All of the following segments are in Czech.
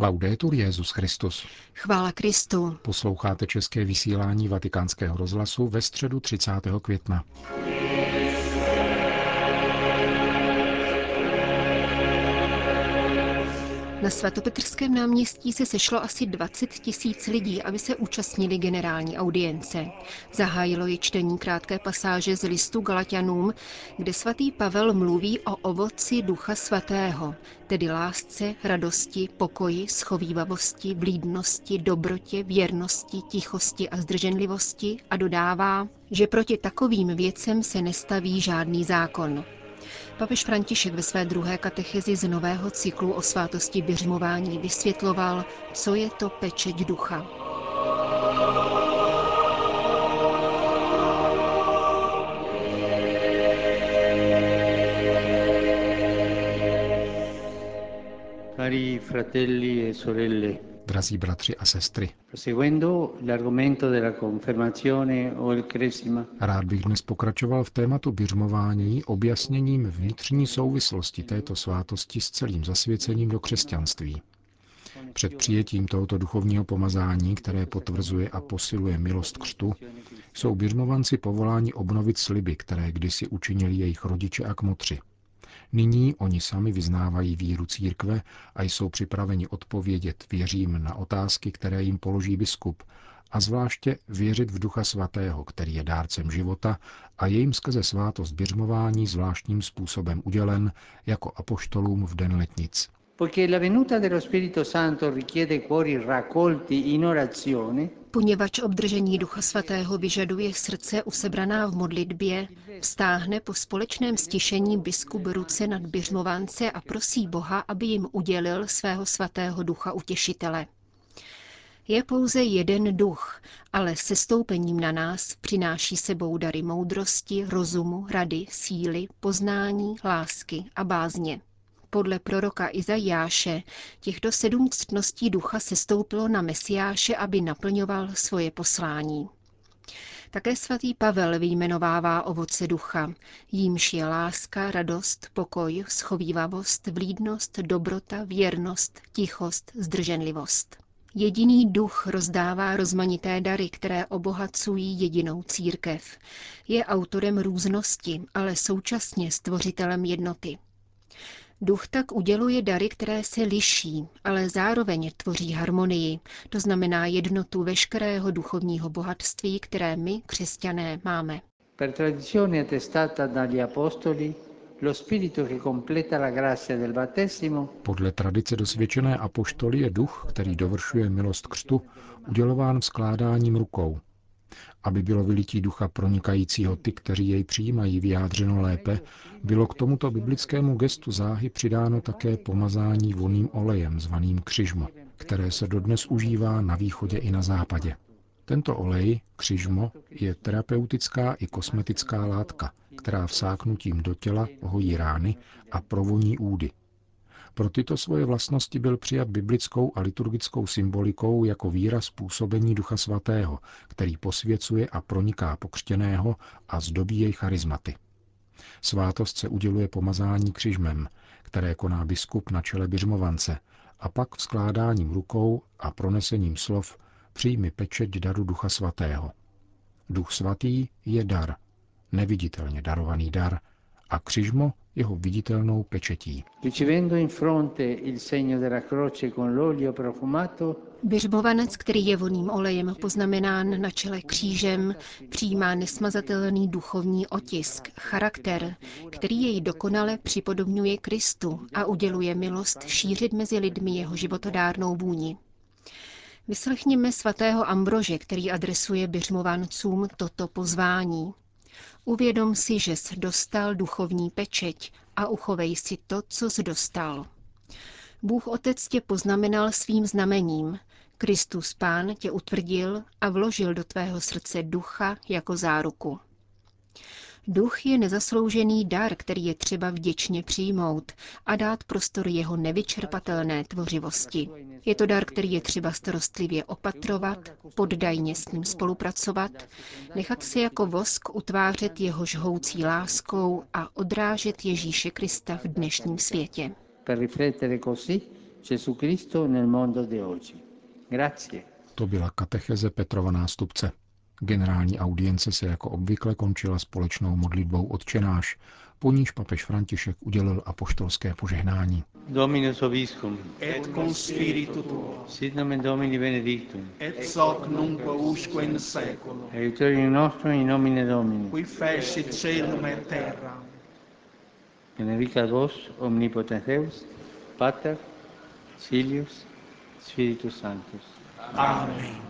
Laudetur Jezus Christus. Chvála Kristu. Posloucháte české vysílání Vatikánského rozhlasu ve středu 30. května. Na svatopetrském náměstí se sešlo asi 20 tisíc lidí, aby se účastnili generální audience. Zahájilo je čtení krátké pasáže z listu Galatianům, kde svatý Pavel mluví o ovoci Ducha Svatého, tedy lásce, radosti, pokoji, schovývavosti, blídnosti, dobrotě, věrnosti, tichosti a zdrženlivosti a dodává, že proti takovým věcem se nestaví žádný zákon. Papež František ve své druhé katechezi z nového cyklu o svátosti běžmování vysvětloval, co je to pečeť ducha. Cari fratelli e sorelle, drazí bratři a sestry. Rád bych dnes pokračoval v tématu běžmování objasněním vnitřní souvislosti této svátosti s celým zasvěcením do křesťanství. Před přijetím tohoto duchovního pomazání, které potvrzuje a posiluje milost křtu, jsou běžmovanci povoláni obnovit sliby, které kdysi učinili jejich rodiče a kmotři – Nyní oni sami vyznávají víru církve a jsou připraveni odpovědět věřím na otázky, které jim položí biskup, a zvláště věřit v Ducha Svatého, který je dárcem života a jejím skrze svátost běžmování zvláštním způsobem udělen jako apoštolům v den letnic. Poněvadž obdržení Ducha Svatého vyžaduje srdce usebraná v modlitbě, vstáhne po společném stišení biskup ruce nad běžmovánce a prosí Boha, aby jim udělil svého svatého ducha utěšitele. Je pouze jeden duch, ale se stoupením na nás přináší sebou dary moudrosti, rozumu, rady, síly, poznání, lásky a bázně. Podle proroka Izajáše těchto sedm ctností ducha se stoupilo na Mesiáše, aby naplňoval svoje poslání. Také svatý Pavel vyjmenovává ovoce ducha, jímž je láska, radost, pokoj, schovývavost, vlídnost, dobrota, věrnost, tichost, zdrženlivost. Jediný duch rozdává rozmanité dary, které obohacují jedinou církev. Je autorem různosti, ale současně stvořitelem jednoty. Duch tak uděluje dary, které se liší, ale zároveň tvoří harmonii, to znamená jednotu veškerého duchovního bohatství, které my, křesťané, máme. Per tradizione attestata dagli apostoli, podle tradice dosvědčené apoštoly je duch, který dovršuje milost křtu, udělován skládáním rukou. Aby bylo vylití ducha pronikajícího ty, kteří jej přijímají, vyjádřeno lépe, bylo k tomuto biblickému gestu záhy přidáno také pomazání voným olejem zvaným křižmo, které se dodnes užívá na východě i na západě. Tento olej, křižmo, je terapeutická i kosmetická látka, která vsáknutím do těla hojí rány a provoní údy. Pro tyto svoje vlastnosti byl přijat biblickou a liturgickou symbolikou jako výraz působení Ducha Svatého, který posvěcuje a proniká pokřtěného a zdobí jej charizmaty. Svátost se uděluje pomazání křižmem, které koná biskup na čele běžmovance, a pak vzkládáním rukou a pronesením slov přijmi pečeť daru Ducha Svatého. Duch Svatý je dar, neviditelně darovaný dar, a křižmo jeho viditelnou pečetí. Běžbovanec, který je voným olejem poznamenán na čele křížem, přijímá nesmazatelný duchovní otisk, charakter, který jej dokonale připodobňuje Kristu a uděluje milost šířit mezi lidmi jeho životodárnou vůni. Vyslechněme svatého Ambrože, který adresuje běžmovancům toto pozvání. Uvědom si, že jsi dostal duchovní pečeť a uchovej si to, co jsi dostal. Bůh Otec tě poznamenal svým znamením. Kristus Pán tě utvrdil a vložil do tvého srdce ducha jako záruku. Duch je nezasloužený dar, který je třeba vděčně přijmout a dát prostor jeho nevyčerpatelné tvořivosti. Je to dar, který je třeba starostlivě opatrovat, poddajně s ním spolupracovat, nechat se jako vosk utvářet jeho žhoucí láskou a odrážet Ježíše Krista v dnešním světě. Gesù Cristo nel mondo di oggi. Grazie. To byla katecheze Petrova nástupce. Generální audience se jako obvykle končila společnou modlitbou odčenáš, po níž papež František udělil apoštolské požehnání. Dominus obiscum. Et cum spiritu tuo. Sit nomen Domini benedictum. Et hoc nunc usque in seculum. Aiutorium nostrum in nomine Domini. Qui fecit celum et terra. Benedicat vos omnipotens Deus, Pater, Filius, Spiritus Sanctus. Amen.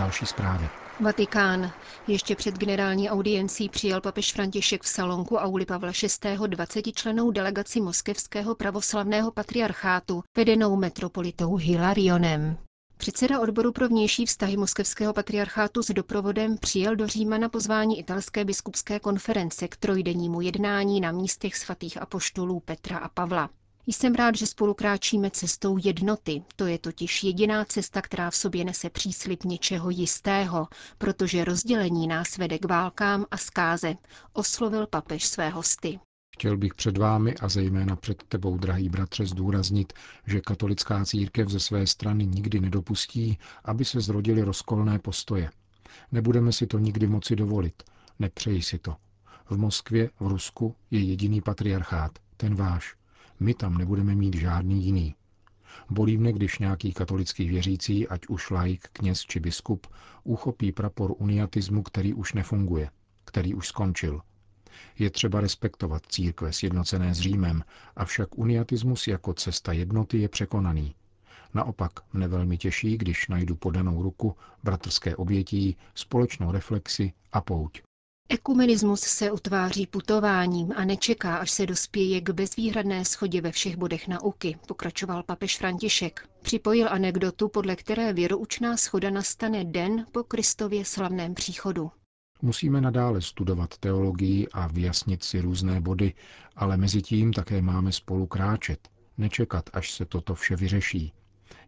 Další zprávy. Vatikán. Ještě před generální audiencí přijal papež František v salonku Auli Pavla VI. 20 členou delegaci moskevského pravoslavného patriarchátu, vedenou metropolitou Hilarionem. Předseda odboru pro vnější vztahy moskevského patriarchátu s doprovodem přijel do Říma na pozvání italské biskupské konference k trojdennímu jednání na místech svatých apoštolů Petra a Pavla. Jsem rád, že spolu kráčíme cestou jednoty. To je totiž jediná cesta, která v sobě nese příslip něčeho jistého, protože rozdělení nás vede k válkám a zkáze, oslovil papež své hosty. Chtěl bych před vámi a zejména před tebou, drahý bratře, zdůraznit, že katolická církev ze své strany nikdy nedopustí, aby se zrodily rozkolné postoje. Nebudeme si to nikdy moci dovolit. Nepřeji si to. V Moskvě, v Rusku je jediný patriarchát, ten váš. My tam nebudeme mít žádný jiný. Bolí mne, když nějaký katolický věřící, ať už laik, kněz či biskup, uchopí prapor uniatismu, který už nefunguje, který už skončil. Je třeba respektovat církve sjednocené s Římem, avšak uniatismus jako cesta jednoty je překonaný. Naopak mne velmi těší, když najdu podanou ruku, bratrské obětí, společnou reflexi a pouť. Ekumenismus se utváří putováním a nečeká, až se dospěje k bezvýhradné schodě ve všech bodech nauky, pokračoval papež František. Připojil anekdotu, podle které věroučná schoda nastane den po Kristově slavném příchodu. Musíme nadále studovat teologii a vyjasnit si různé body, ale mezi tím také máme spolu kráčet, nečekat, až se toto vše vyřeší.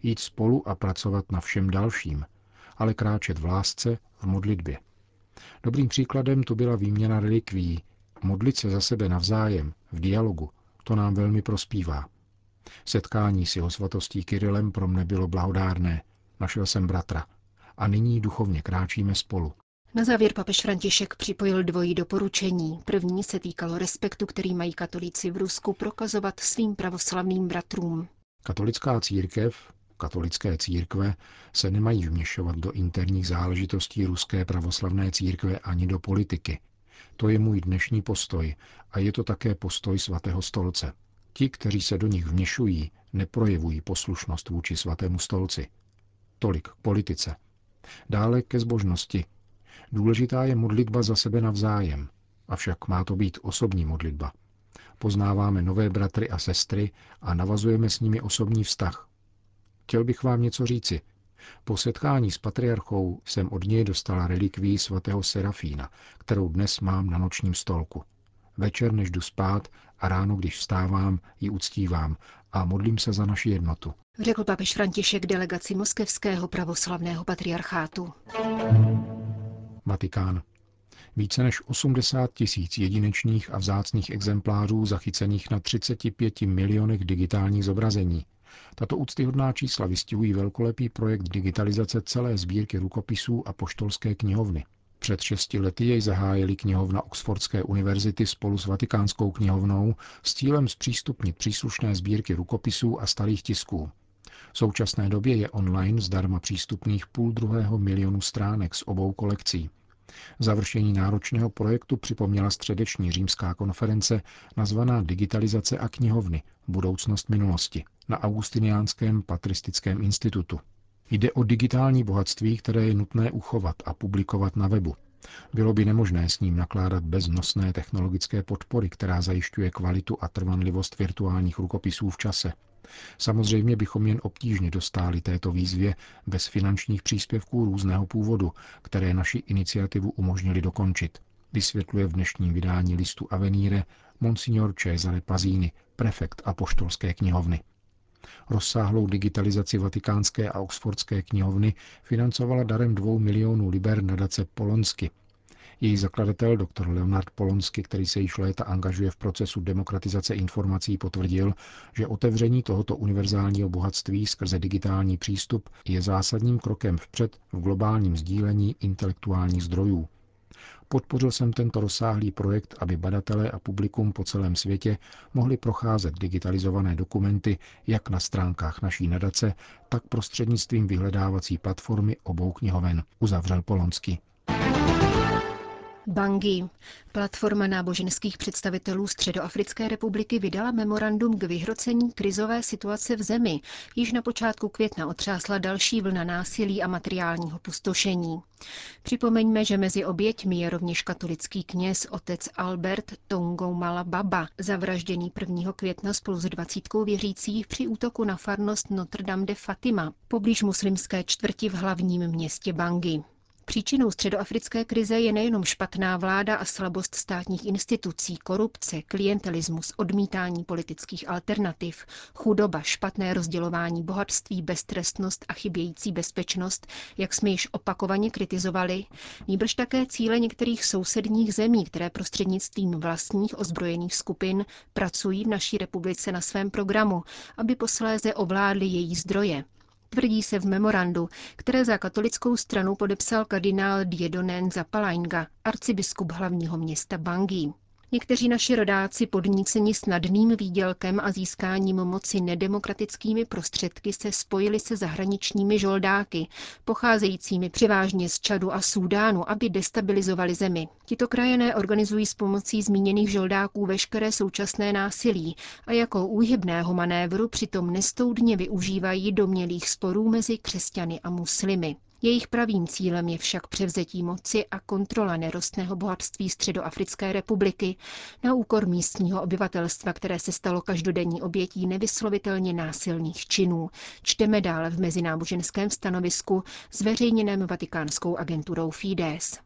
Jít spolu a pracovat na všem dalším, ale kráčet v lásce, v modlitbě. Dobrým příkladem to byla výměna relikví. Modlit se za sebe navzájem, v dialogu, to nám velmi prospívá. Setkání s jeho svatostí Kirilem pro mne bylo blahodárné. Našel jsem bratra. A nyní duchovně kráčíme spolu. Na závěr papež František připojil dvojí doporučení. První se týkalo respektu, který mají katolíci v Rusku prokazovat svým pravoslavným bratrům. Katolická církev, katolické církve se nemají vměšovat do interních záležitostí ruské pravoslavné církve ani do politiky. To je můj dnešní postoj a je to také postoj svatého stolce. Ti, kteří se do nich vměšují, neprojevují poslušnost vůči svatému stolci. Tolik k politice. Dále ke zbožnosti. Důležitá je modlitba za sebe navzájem, avšak má to být osobní modlitba. Poznáváme nové bratry a sestry a navazujeme s nimi osobní vztah, Chtěl bych vám něco říci. Po setkání s patriarchou jsem od něj dostala relikví svatého Serafína, kterou dnes mám na nočním stolku. Večer, než jdu spát a ráno, když vstávám, ji uctívám a modlím se za naši jednotu. Řekl papež František delegaci moskevského pravoslavného patriarchátu. Vatikán. Více než 80 tisíc jedinečných a vzácných exemplářů zachycených na 35 milionech digitálních zobrazení tato úctyhodná čísla vystihují velkolepý projekt digitalizace celé sbírky rukopisů a poštolské knihovny. Před šesti lety jej zahájili knihovna Oxfordské univerzity spolu s Vatikánskou knihovnou s cílem zpřístupnit příslušné sbírky rukopisů a starých tisků. V současné době je online zdarma přístupných půl druhého milionu stránek z obou kolekcí. Završení náročného projektu připomněla středeční římská konference nazvaná Digitalizace a knihovny – budoucnost minulosti na Augustiniánském patristickém institutu. Jde o digitální bohatství, které je nutné uchovat a publikovat na webu. Bylo by nemožné s ním nakládat bez nosné technologické podpory, která zajišťuje kvalitu a trvanlivost virtuálních rukopisů v čase. Samozřejmě bychom jen obtížně dostáli této výzvě bez finančních příspěvků různého původu, které naši iniciativu umožnili dokončit, vysvětluje v dnešním vydání listu Avenire Monsignor Cesare Pazini, prefekt apoštolské knihovny. Rozsáhlou digitalizaci vatikánské a oxfordské knihovny financovala darem dvou milionů liber nadace Polonsky. Její zakladatel, dr. Leonard Polonsky, který se již léta angažuje v procesu demokratizace informací, potvrdil, že otevření tohoto univerzálního bohatství skrze digitální přístup je zásadním krokem vpřed v globálním sdílení intelektuálních zdrojů. Podpořil jsem tento rozsáhlý projekt, aby badatelé a publikum po celém světě mohli procházet digitalizované dokumenty jak na stránkách naší nadace, tak prostřednictvím vyhledávací platformy obou knihoven, uzavřel Polonsky. Bangi. Platforma náboženských představitelů Středoafrické republiky vydala memorandum k vyhrocení krizové situace v zemi. Již na počátku května otřásla další vlna násilí a materiálního pustošení. Připomeňme, že mezi oběťmi je rovněž katolický kněz otec Albert Tongoumala Baba, zavražděný 1. května spolu s dvacítkou věřících při útoku na farnost Notre Dame de Fatima, poblíž muslimské čtvrti v hlavním městě Bangi. Příčinou středoafrické krize je nejenom špatná vláda a slabost státních institucí, korupce, klientelismus, odmítání politických alternativ, chudoba, špatné rozdělování bohatství, beztrestnost a chybějící bezpečnost, jak jsme již opakovaně kritizovali, nýbrž také cíle některých sousedních zemí, které prostřednictvím vlastních ozbrojených skupin pracují v naší republice na svém programu, aby posléze ovládli její zdroje, Tvrdí se v memorandu, které za katolickou stranu podepsal kardinál Diedonen Zapalainga, arcibiskup hlavního města Bangui. Někteří naši rodáci podníceni snadným výdělkem a získáním moci nedemokratickými prostředky se spojili se zahraničními žoldáky, pocházejícími převážně z Čadu a Súdánu, aby destabilizovali zemi. Tito krajené organizují s pomocí zmíněných žoldáků veškeré současné násilí a jako úhybného manévru přitom nestoudně využívají domělých sporů mezi křesťany a muslimy. Jejich pravým cílem je však převzetí moci a kontrola nerostného bohatství Středoafrické republiky na úkor místního obyvatelstva, které se stalo každodenní obětí nevyslovitelně násilných činů. Čteme dále v mezináboženském stanovisku zveřejněném vatikánskou agenturou Fides.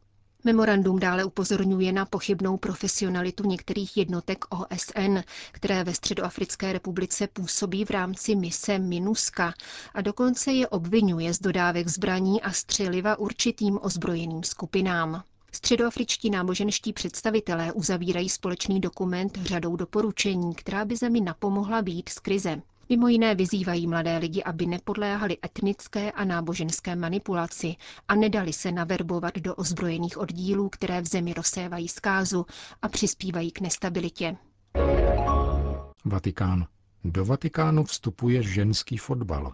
Memorandum dále upozorňuje na pochybnou profesionalitu některých jednotek OSN, které ve Středoafrické republice působí v rámci mise MINUSCA a dokonce je obvinuje z dodávek zbraní a střeliva určitým ozbrojeným skupinám. Středoafričtí náboženští představitelé uzavírají společný dokument řadou doporučení, která by zemi napomohla být z krize. Mimo jiné vyzývají mladé lidi, aby nepodléhali etnické a náboženské manipulaci a nedali se naverbovat do ozbrojených oddílů, které v zemi rozsévají zkázu a přispívají k nestabilitě. Vatikán. Do Vatikánu vstupuje ženský fotbal.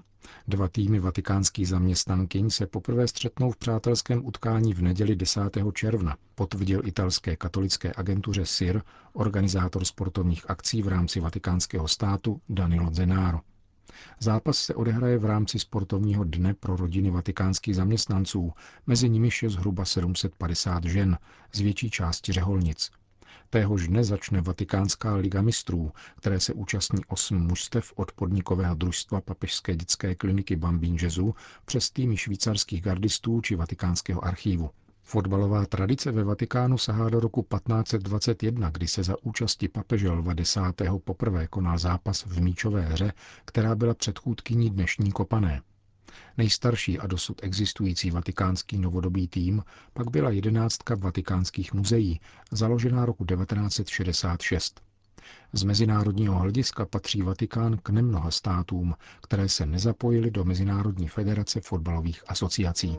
Dva týmy vatikánských zaměstnankyň se poprvé střetnou v přátelském utkání v neděli 10. června, potvrdil italské katolické agentuře SIR, organizátor sportovních akcí v rámci vatikánského státu Danilo Zenaro. Zápas se odehraje v rámci sportovního dne pro rodiny vatikánských zaměstnanců, mezi nimiž je zhruba 750 žen, z větší části řeholnic. Téhož dne začne Vatikánská liga mistrů, které se účastní osm mužstev od podnikového družstva Papežské dětské kliniky Bambín Jezu přes týmy švýcarských gardistů či Vatikánského archívu. Fotbalová tradice ve Vatikánu sahá do roku 1521, kdy se za účasti papeže Lva X. poprvé konal zápas v míčové hře, která byla předchůdkyní dnešní kopané. Nejstarší a dosud existující vatikánský novodobý tým pak byla jedenáctka vatikánských muzeí, založená roku 1966. Z mezinárodního hlediska patří Vatikán k nemnoha státům, které se nezapojily do Mezinárodní federace fotbalových asociací.